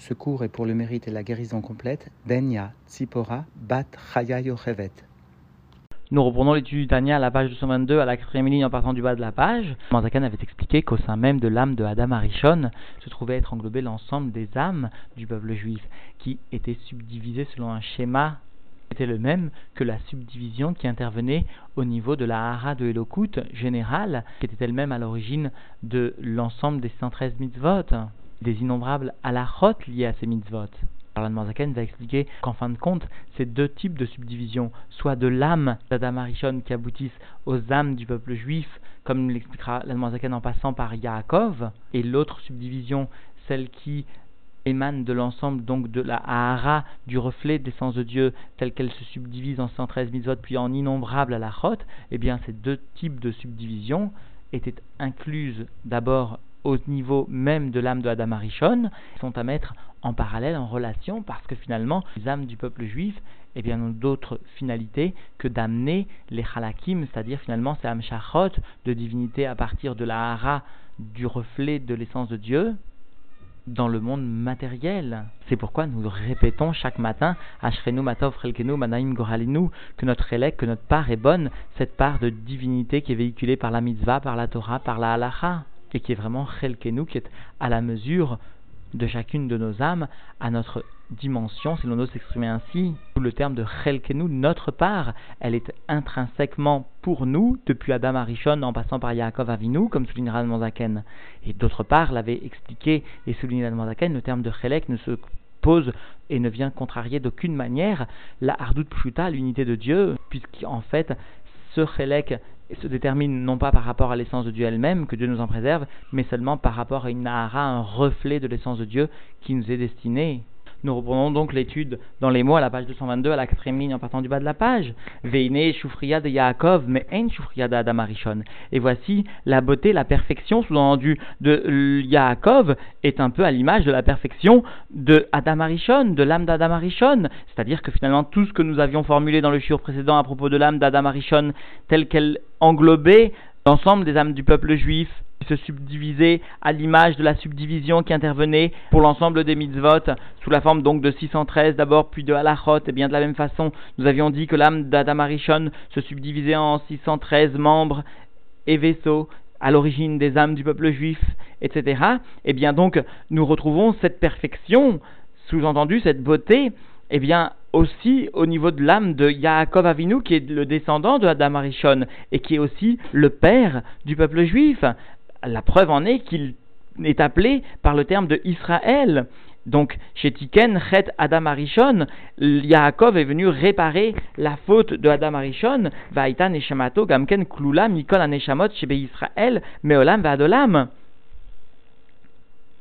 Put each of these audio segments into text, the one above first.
Ce cours est pour le mérite et la guérison complète d'Enya Tzipora Bat Chaya Yochevet. Nous reprenons l'étude du Tania à la page 222, à la quatrième ligne en partant du bas de la page. Manzakan avait expliqué qu'au sein même de l'âme de Adam Arishon se trouvait être englobé l'ensemble des âmes du peuple juif, qui étaient subdivisées selon un schéma était le même que la subdivision qui intervenait au niveau de la hara de Elokut générale, qui était elle-même à l'origine de l'ensemble des 113 mitzvot, des innombrables halachot liés à ces mitzvot. Alors Zaken va expliquer qu'en fin de compte, ces deux types de subdivisions, soit de l'âme d'Adam Arishon qui aboutissent aux âmes du peuple juif, comme l'expliquera l'Almanzaken en passant par Yaakov, et l'autre subdivision, celle qui émane de l'ensemble donc de la Ahara, du reflet des sens de Dieu, telle qu'elle se subdivise en 113 mitzvot puis en innombrables halachot, eh bien ces deux types de subdivisions étaient incluses d'abord au niveau même de l'âme de Adam Arishon, sont à mettre en parallèle, en relation, parce que finalement, les âmes du peuple juif eh bien, n'ont d'autres finalités que d'amener les halakim, c'est-à-dire finalement ces amshachot de divinité à partir de la hara, du reflet de l'essence de Dieu, dans le monde matériel. C'est pourquoi nous répétons chaque matin, Ashrenu Matov Chelkenu Manaim Goralinu, que notre élect, que notre part est bonne, cette part de divinité qui est véhiculée par la mitzvah, par la Torah, par la halacha et qui est vraiment Chelkenu, qui est à la mesure de chacune de nos âmes, à notre dimension, si l'on ose s'exprimer ainsi, sous le terme de Chelkenu, notre part, elle est intrinsèquement pour nous, depuis Adam Arishon en passant par Yaakov Avinu, comme soulignera Zaken. Et d'autre part, l'avait expliqué et souligné Zaken, le terme de Chelek ne se pose et ne vient contrarier d'aucune manière la Hardout Pshuta, l'unité de Dieu, puisqu'en fait, ce Chelek se détermine non pas par rapport à l'essence de Dieu elle-même, que Dieu nous en préserve, mais seulement par rapport à une Nahara, un reflet de l'essence de Dieu qui nous est destiné. Nous reprenons donc l'étude dans les mots à la page 222, à la quatrième ligne en partant du bas de la page. Veine Shufriya de Yaakov, mais en Shufriya de Adam Et voici la beauté, la perfection, sous-entendu, de Yaakov est un peu à l'image de la perfection de Adam Arishon, de l'âme d'Adam Arishon. C'est-à-dire que finalement tout ce que nous avions formulé dans le shiur précédent à propos de l'âme d'Adam Arishon, telle qu'elle englobait l'ensemble des âmes du peuple juif, se subdivisait à l'image de la subdivision qui intervenait pour l'ensemble des mitzvot, sous la forme donc de 613 d'abord, puis de halachot, et bien de la même façon, nous avions dit que l'âme d'Adam Arishon se subdivisait en 613 membres et vaisseaux, à l'origine des âmes du peuple juif, etc. Et bien donc, nous retrouvons cette perfection, sous-entendu cette beauté, et bien aussi au niveau de l'âme de Yaakov Avinu, qui est le descendant de Arishon, et qui est aussi le père du peuple juif la preuve en est qu'il est appelé par le terme de Israël. Donc, chez Tiken, Chet Adam Arishon, Yaakov est venu réparer la faute de Adam Arishon, Vaïta Neshamato, Gamken Klula, Mikol Aneshamot, Shebe Israël, Meolam Vadolam.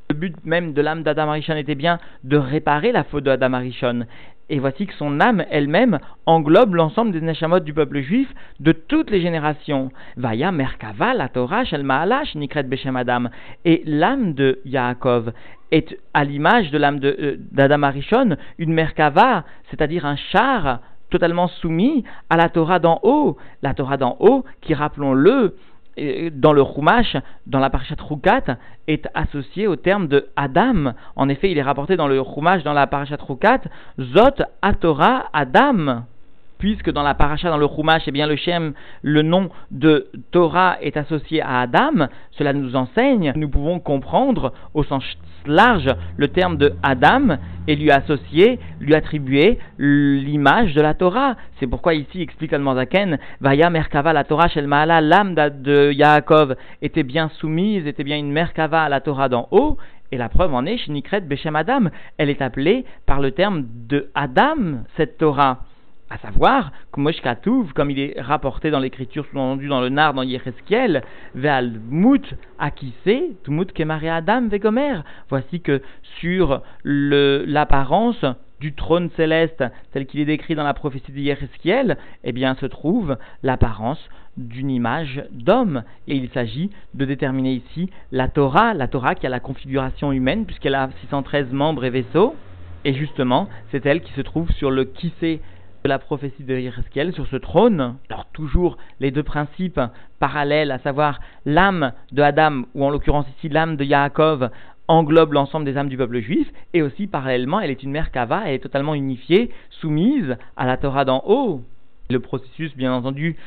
Le but même de l'âme d'Adam Arishon était bien de réparer la faute de Adam Arishon. Et voici que son âme elle-même englobe l'ensemble des neshamot du peuple juif de toutes les générations. Vaya Merkava, la Torah, Shel Maalash, Nikret Beshem Adam. Et l'âme de Yaakov est à l'image de l'âme euh, d'Adam Arishon, une Merkava, c'est-à-dire un char totalement soumis à la Torah d'en haut. La Torah d'en haut qui, rappelons-le, dans le Chumash, dans la parashat Rukat, est associé au terme de Adam. En effet, il est rapporté dans le Chumash, dans la parashat Rukat, Zot Atora Adam puisque dans la paracha, dans le Chumash, eh bien le Shem, le nom de Torah est associé à Adam, cela nous enseigne, nous pouvons comprendre au sens large le terme de Adam et lui associer, lui attribuer l'image de la Torah. C'est pourquoi ici explique Zaken, Vaya Merkava la Torah Shel Maala, l'âme de Yaakov était bien soumise, était bien une Merkava à la Torah d'en haut, et la preuve en est, Shnikret Beshem Adam, elle est appelée par le terme de Adam, cette Torah à savoir, comme il est rapporté dans l'écriture, sous-entendu dans le Nar, dans Yereskiel, Ve'al Mut Akise, Tumut Kemare Adam Vegomer. Voici que sur l'apparence du trône céleste, tel qu'il est décrit dans la prophétie de Yereskiel, eh bien, se trouve l'apparence d'une image d'homme. Et il s'agit de déterminer ici la Torah, la Torah qui a la configuration humaine, puisqu'elle a 613 membres et vaisseaux. Et justement, c'est elle qui se trouve sur le Kissé de la prophétie de Yereskel sur ce trône. Alors toujours les deux principes parallèles, à savoir l'âme de Adam, ou en l'occurrence ici l'âme de Yaakov, englobe l'ensemble des âmes du peuple juif, et aussi parallèlement, elle est une Merkava, elle est totalement unifiée, soumise à la Torah d'en haut. Le processus, bien entendu,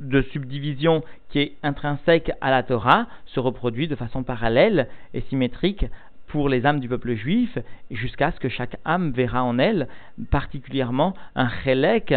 de subdivision qui est intrinsèque à la Torah se reproduit de façon parallèle et symétrique pour les âmes du peuple juif, jusqu'à ce que chaque âme verra en elle particulièrement un chélek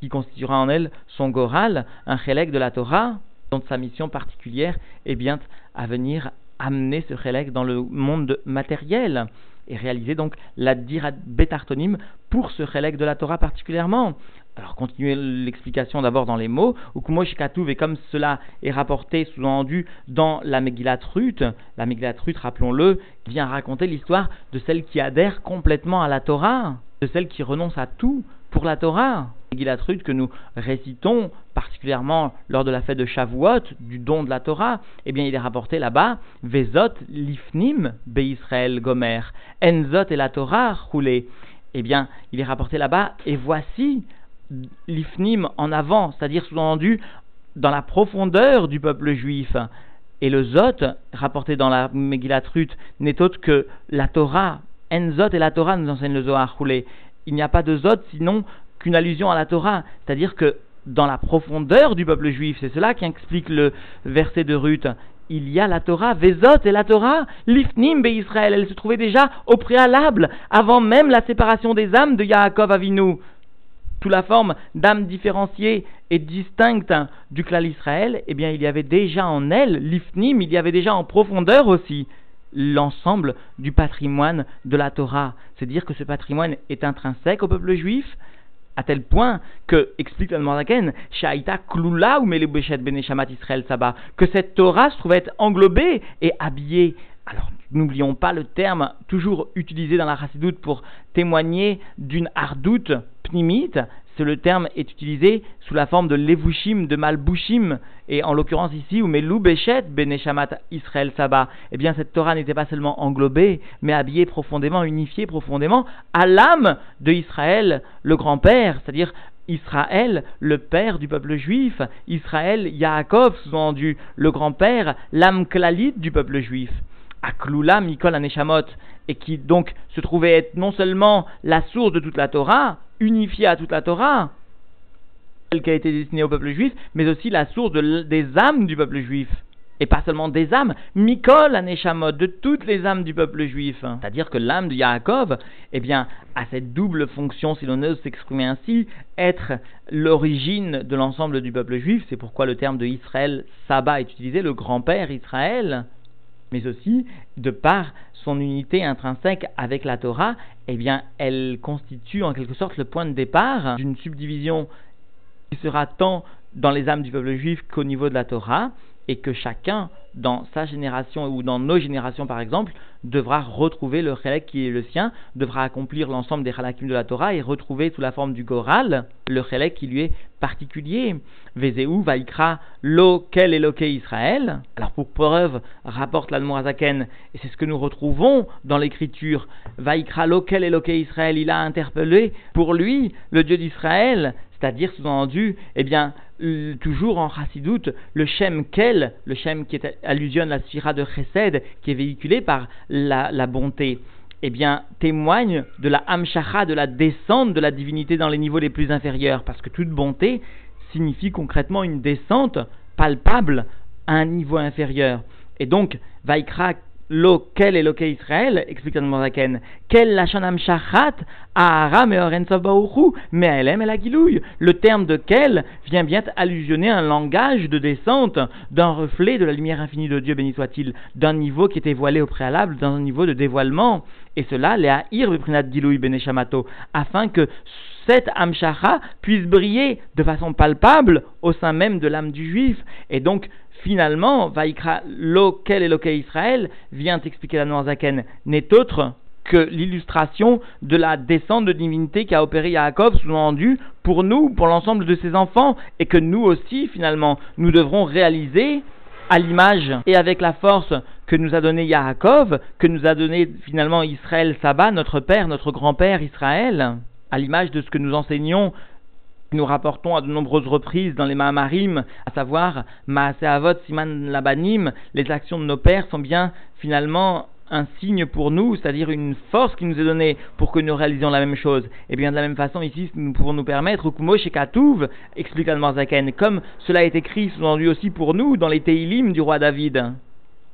qui constituera en elle son goral, un chélek de la Torah, dont sa mission particulière est bien à venir amener ce chélek dans le monde matériel et réaliser donc la dirat bétartonim pour ce chélek de la Torah particulièrement. Alors, continuez l'explication d'abord dans les mots. Ukumosh Katouv, et comme cela est rapporté, sous-entendu, dans la Megillat Ruth, la Megillat Ruth, rappelons-le, vient raconter l'histoire de celle qui adhère complètement à la Torah, de celle qui renonce à tout pour la Torah. Megillat Ruth que nous récitons particulièrement lors de la fête de Shavuot, du don de la Torah, eh bien, il est rapporté là-bas, Vezot lifnim Israël gomer, enzot et la Torah roulé. Eh bien, il est rapporté là-bas, et voici l'ifnim en avant, c'est-à-dire sous-entendu dans la profondeur du peuple juif. Et le Zot, rapporté dans la Megillat Ruth, n'est autre que la Torah. Enzot et la Torah nous enseigne le Zohar roulé. Il n'y a pas de Zot sinon qu'une allusion à la Torah. C'est-à-dire que dans la profondeur du peuple juif, c'est cela qui explique le verset de Ruth, il y a la Torah, Vezot et la Torah, l'Ifnim be Israël, elle se trouvait déjà au préalable, avant même la séparation des âmes de Yaakov Avinu sous la forme d'âmes différenciées et distinctes du clan Israël, eh bien, il y avait déjà en elle, l'ifnim, il y avait déjà en profondeur aussi l'ensemble du patrimoine de la Torah. C'est dire que ce patrimoine est intrinsèque au peuple juif, à tel point que, explique le Mordaken, Shaita Klula ou Beneshamat Israël Saba, que cette Torah se trouvait englobée et habillée. Alors, n'oublions pas le terme toujours utilisé dans la Chassidoute pour témoigner d'une hardoute pnimite, le terme est utilisé sous la forme de levushim, de malbushim, et en l'occurrence ici, où melou bechet beneshamat Israël Saba, eh bien cette Torah n'était pas seulement englobée, mais habillée profondément, unifiée profondément à l'âme de Israël, le grand-père, c'est-à-dire Israël, le père du peuple juif, Israël, Yaakov, sous-entendu, le grand-père, l'âme clalite du peuple juif. Aklula Mikol Aneshamot, et qui donc se trouvait être non seulement la source de toute la Torah, unifiée à toute la Torah, celle qui a été destinée au peuple juif, mais aussi la source des âmes du peuple juif. Et pas seulement des âmes, Mikol Aneshamot, de toutes les âmes du peuple juif. C'est-à-dire que l'âme de Yaakov, eh bien, a cette double fonction, si l'on ose s'exprimer ainsi, être l'origine de l'ensemble du peuple juif. C'est pourquoi le terme de Israël, Saba, est utilisé, le grand-père Israël mais aussi de par son unité intrinsèque avec la Torah, eh bien, elle constitue en quelque sorte le point de départ d'une subdivision qui sera tant dans les âmes du peuple juif qu'au niveau de la Torah, et que chacun, dans sa génération ou dans nos générations par exemple, devra retrouver le chelek qui est le sien, devra accomplir l'ensemble des halakim de la Torah et retrouver sous la forme du goral le chelek qui lui est particulier. Vezeu vaikra lo kel Israël. Alors pour preuve, rapporte l'Admorazaken, et c'est ce que nous retrouvons dans l'écriture, vaikra lo kel Israël, il a interpellé pour lui le Dieu d'Israël, c'est-à-dire sous-entendu, eh bien, toujours en Chassidoute, le Shem Kel, le Shem qui est, allusionne la Sphira de Chesed, qui est véhiculé par la, bonté, eh bien, témoigne de la Hamshacha, de la descente de la divinité dans les niveaux les plus inférieurs, parce que toute bonté signifie concrètement une descente palpable à un niveau inférieur. Et donc, Vaikra Lo quel Eloke Israël, explique Zaken, quel lachanam shachat, ahara meorensov baouchou, me'elem el agilouy. Le terme de quel vient bien allusionner un langage de descente, d'un reflet de la lumière infinie de Dieu, béni soit-il, d'un niveau qui était voilé au préalable, dans un niveau de dévoilement. Et cela, les ir beprinat gilouy beneshamato, afin que cette amshacha puisse briller de façon palpable au sein même de l'âme du juif. Et donc, finalement, Vaikra loquel et loquel Israël? Vient expliquer la Noirzaken n'est autre que l'illustration de la descente de divinité qu'a opéré Yaakov, sous-entendu, pour nous, pour l'ensemble de ses enfants, et que nous aussi, finalement, nous devrons réaliser à l'image et avec la force que nous a donné Yaakov, que nous a donné finalement Israël Saba, notre père, notre grand-père Israël, à l'image de ce que nous enseignons nous rapportons à de nombreuses reprises dans les Mahamarim, à savoir Maaseavot, Siman Labanim, les actions de nos pères sont bien finalement un signe pour nous, c'est-à-dire une force qui nous est donnée pour que nous réalisions la même chose. Et bien de la même façon, ici, nous pouvons nous permettre, Ukumo Shekatouv, explique Zaken, comme cela est écrit sous-entendu aussi pour nous dans les Teilim du roi David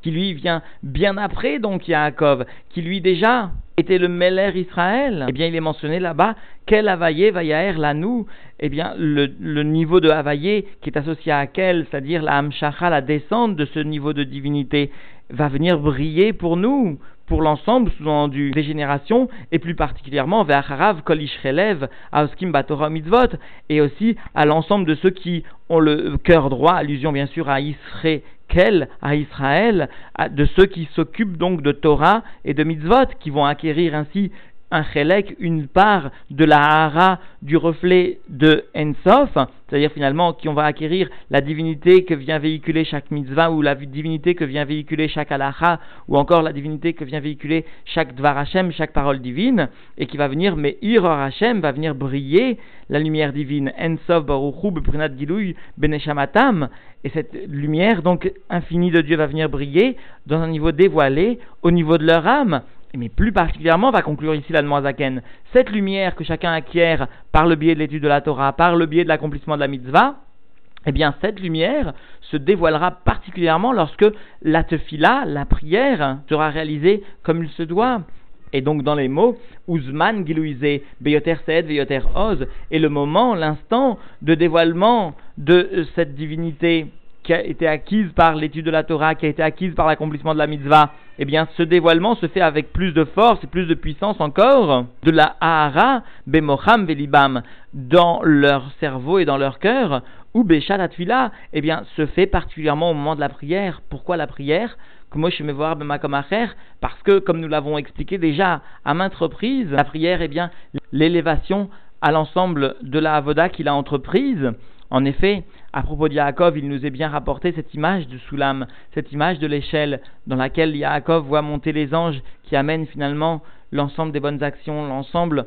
qui lui vient bien après donc Yaakov, qui lui déjà était le Meller Israël, eh bien il est mentionné là-bas, quel Havaye Vayaer Lanou, eh bien le, niveau de Havaye qui est associé à quel, c'est-à-dire la Hamshacha, la descente de ce niveau de divinité, va venir briller pour nous, pour l'ensemble sous-entendu des générations, et plus particulièrement vers Harav, Kolish Relev, Aoskim Batora et aussi à l'ensemble de ceux qui ont le cœur droit, allusion bien sûr à Israël, à Israël, de ceux qui s'occupent donc de Torah et de mitzvot, qui vont acquérir ainsi un chélek, une part de la hara du reflet de Ensof, c'est-à-dire finalement qu'on va acquérir la divinité que vient véhiculer chaque mitzvah ou la divinité que vient véhiculer chaque halacha ou encore la divinité que vient véhiculer chaque dvar Hashem, chaque parole divine et qui va venir, mais Ir Hashem va venir briller la lumière divine, Ensof Baruchu Beprinat Gilouy Beneshamatam et cette lumière donc infinie de Dieu va venir briller dans un niveau dévoilé au niveau de leur âme mais plus particulièrement, va conclure ici la Zaken, cette lumière que chacun acquiert par le biais de l'étude de la Torah, par le biais de l'accomplissement de la mitzvah, eh bien cette lumière se dévoilera particulièrement lorsque la tefila, la prière, sera réalisée comme il se doit. Et donc dans les mots, Uzman Gilouizé, Beyoter Seed, Beyoter Oz, est le moment, l'instant de dévoilement de cette divinité qui a été acquise par l'étude de la Torah, qui a été acquise par l'accomplissement de la mitzvah, eh bien ce dévoilement se fait avec plus de force et plus de puissance encore de la Ahara, Bemocham Velibam, dans leur cerveau et dans leur cœur, ou Beshat Atfila, eh bien se fait particulièrement au moment de la prière. Pourquoi la prière? Parce que, comme nous l'avons expliqué déjà à maintes reprises, la prière est bien l'élévation à l'ensemble de la avoda qu'il a entreprise, en effet, à propos de Yaakov, il nous est bien rapporté cette image de Soulam, cette image de l'échelle dans laquelle Yaakov voit monter les anges qui amènent finalement l'ensemble des bonnes actions, l'ensemble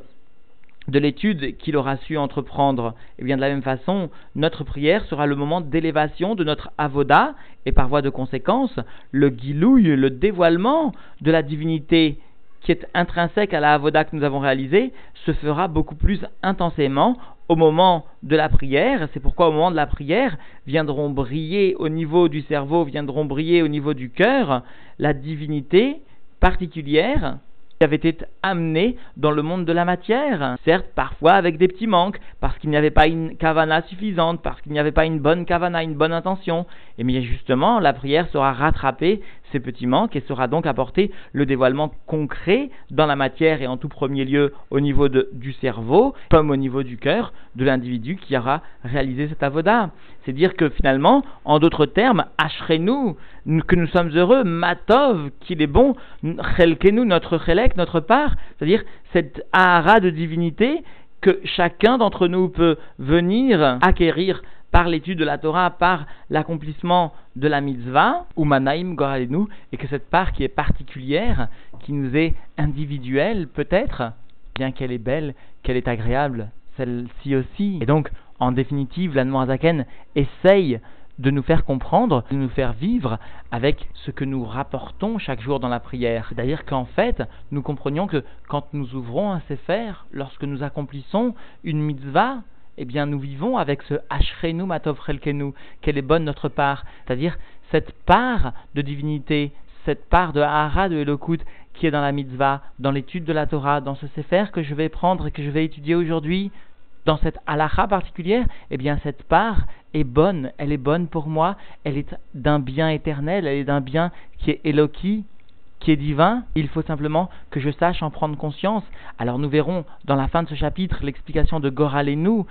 de l'étude qu'il aura su entreprendre. Et bien de la même façon, notre prière sera le moment d'élévation de notre avoda et par voie de conséquence, le guilouille, le dévoilement de la divinité qui est intrinsèque à la avoda que nous avons réalisée se fera beaucoup plus intensément au moment de la prière. C'est pourquoi au moment de la prière viendront briller au niveau du cerveau, viendront briller au niveau du cœur la divinité particulière qui avait été amené dans le monde de la matière. Certes, parfois avec des petits manques, parce qu'il n'y avait pas une kavana suffisante, parce qu'il n'y avait pas une bonne kavana, une bonne intention. Et bien justement, la prière sera rattrapée ces petits manques et sera donc apporté le dévoilement concret dans la matière et en tout premier lieu au niveau du cerveau, comme au niveau du cœur de l'individu qui aura réalisé cet avoda. C'est dire que finalement, en d'autres termes, nous que nous sommes heureux, matov, qu'il est bon, chelkenu, notre chelek, notre part, c'est-à-dire cette ahara de divinité que chacun d'entre nous peut venir acquérir par l'étude de la Torah, par l'accomplissement de la mitzvah, ou manaim goralenu, et que cette part qui est particulière, qui nous est individuelle peut-être, bien qu'elle est belle, qu'elle est agréable, celle-ci aussi. Et donc, en définitive, la Noirzaken essaye de nous faire comprendre, de nous faire vivre avec ce que nous rapportons chaque jour dans la prière. C'est-à-dire qu'en fait, nous comprenions que quand nous ouvrons un Sefer, lorsque nous accomplissons une mitzvah, eh bien nous vivons avec ce Ashrenu Matov Chelkenu, quelle est bonne notre part, c'est-à-dire cette part de divinité, cette part de Hara de Elokut qui est dans la mitzvah, dans l'étude de la Torah, dans ce Sefer que je vais prendre et que je vais étudier aujourd'hui, dans cette halacha particulière, eh bien cette part est bonne, elle est bonne pour moi, elle est d'un bien éternel, elle est d'un bien qui est Eloki, qui est divin, il faut simplement que je sache en prendre conscience. Alors nous verrons dans la fin de ce chapitre l'explication de Goral et nous,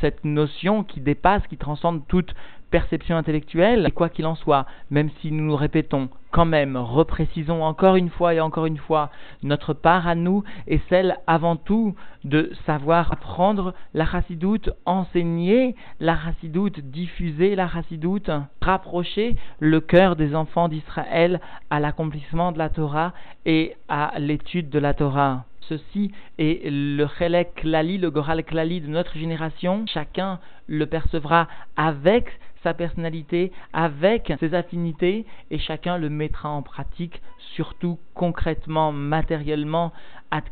cette notion qui dépasse, qui transcende toute perception intellectuelle. Et quoi qu'il en soit, même si nous nous répétons, quand même, reprécisons encore une fois et encore une fois, notre part à nous est celle avant tout de savoir apprendre la chassidoute, enseigner la chassidoute, diffuser la chassidoute, rapprocher le cœur des enfants d'Israël à l'accomplissement de la Torah et à l'étude de la Torah. Ceci est le Chelek Klali, le Goral Klali de notre génération. Chacun le percevra avec sa personnalité, avec ses affinités, et chacun le mettra en pratique, surtout concrètement, matériellement,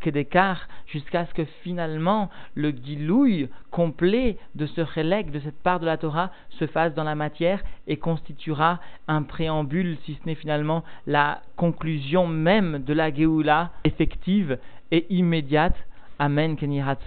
kedekar, jusqu'à ce que finalement le guilouille complet de ce relègue, de cette part de la Torah, se fasse dans la matière et constituera un préambule, si ce n'est finalement la conclusion même de la Géoula effective et immédiate. Amen, Kenny. Aquí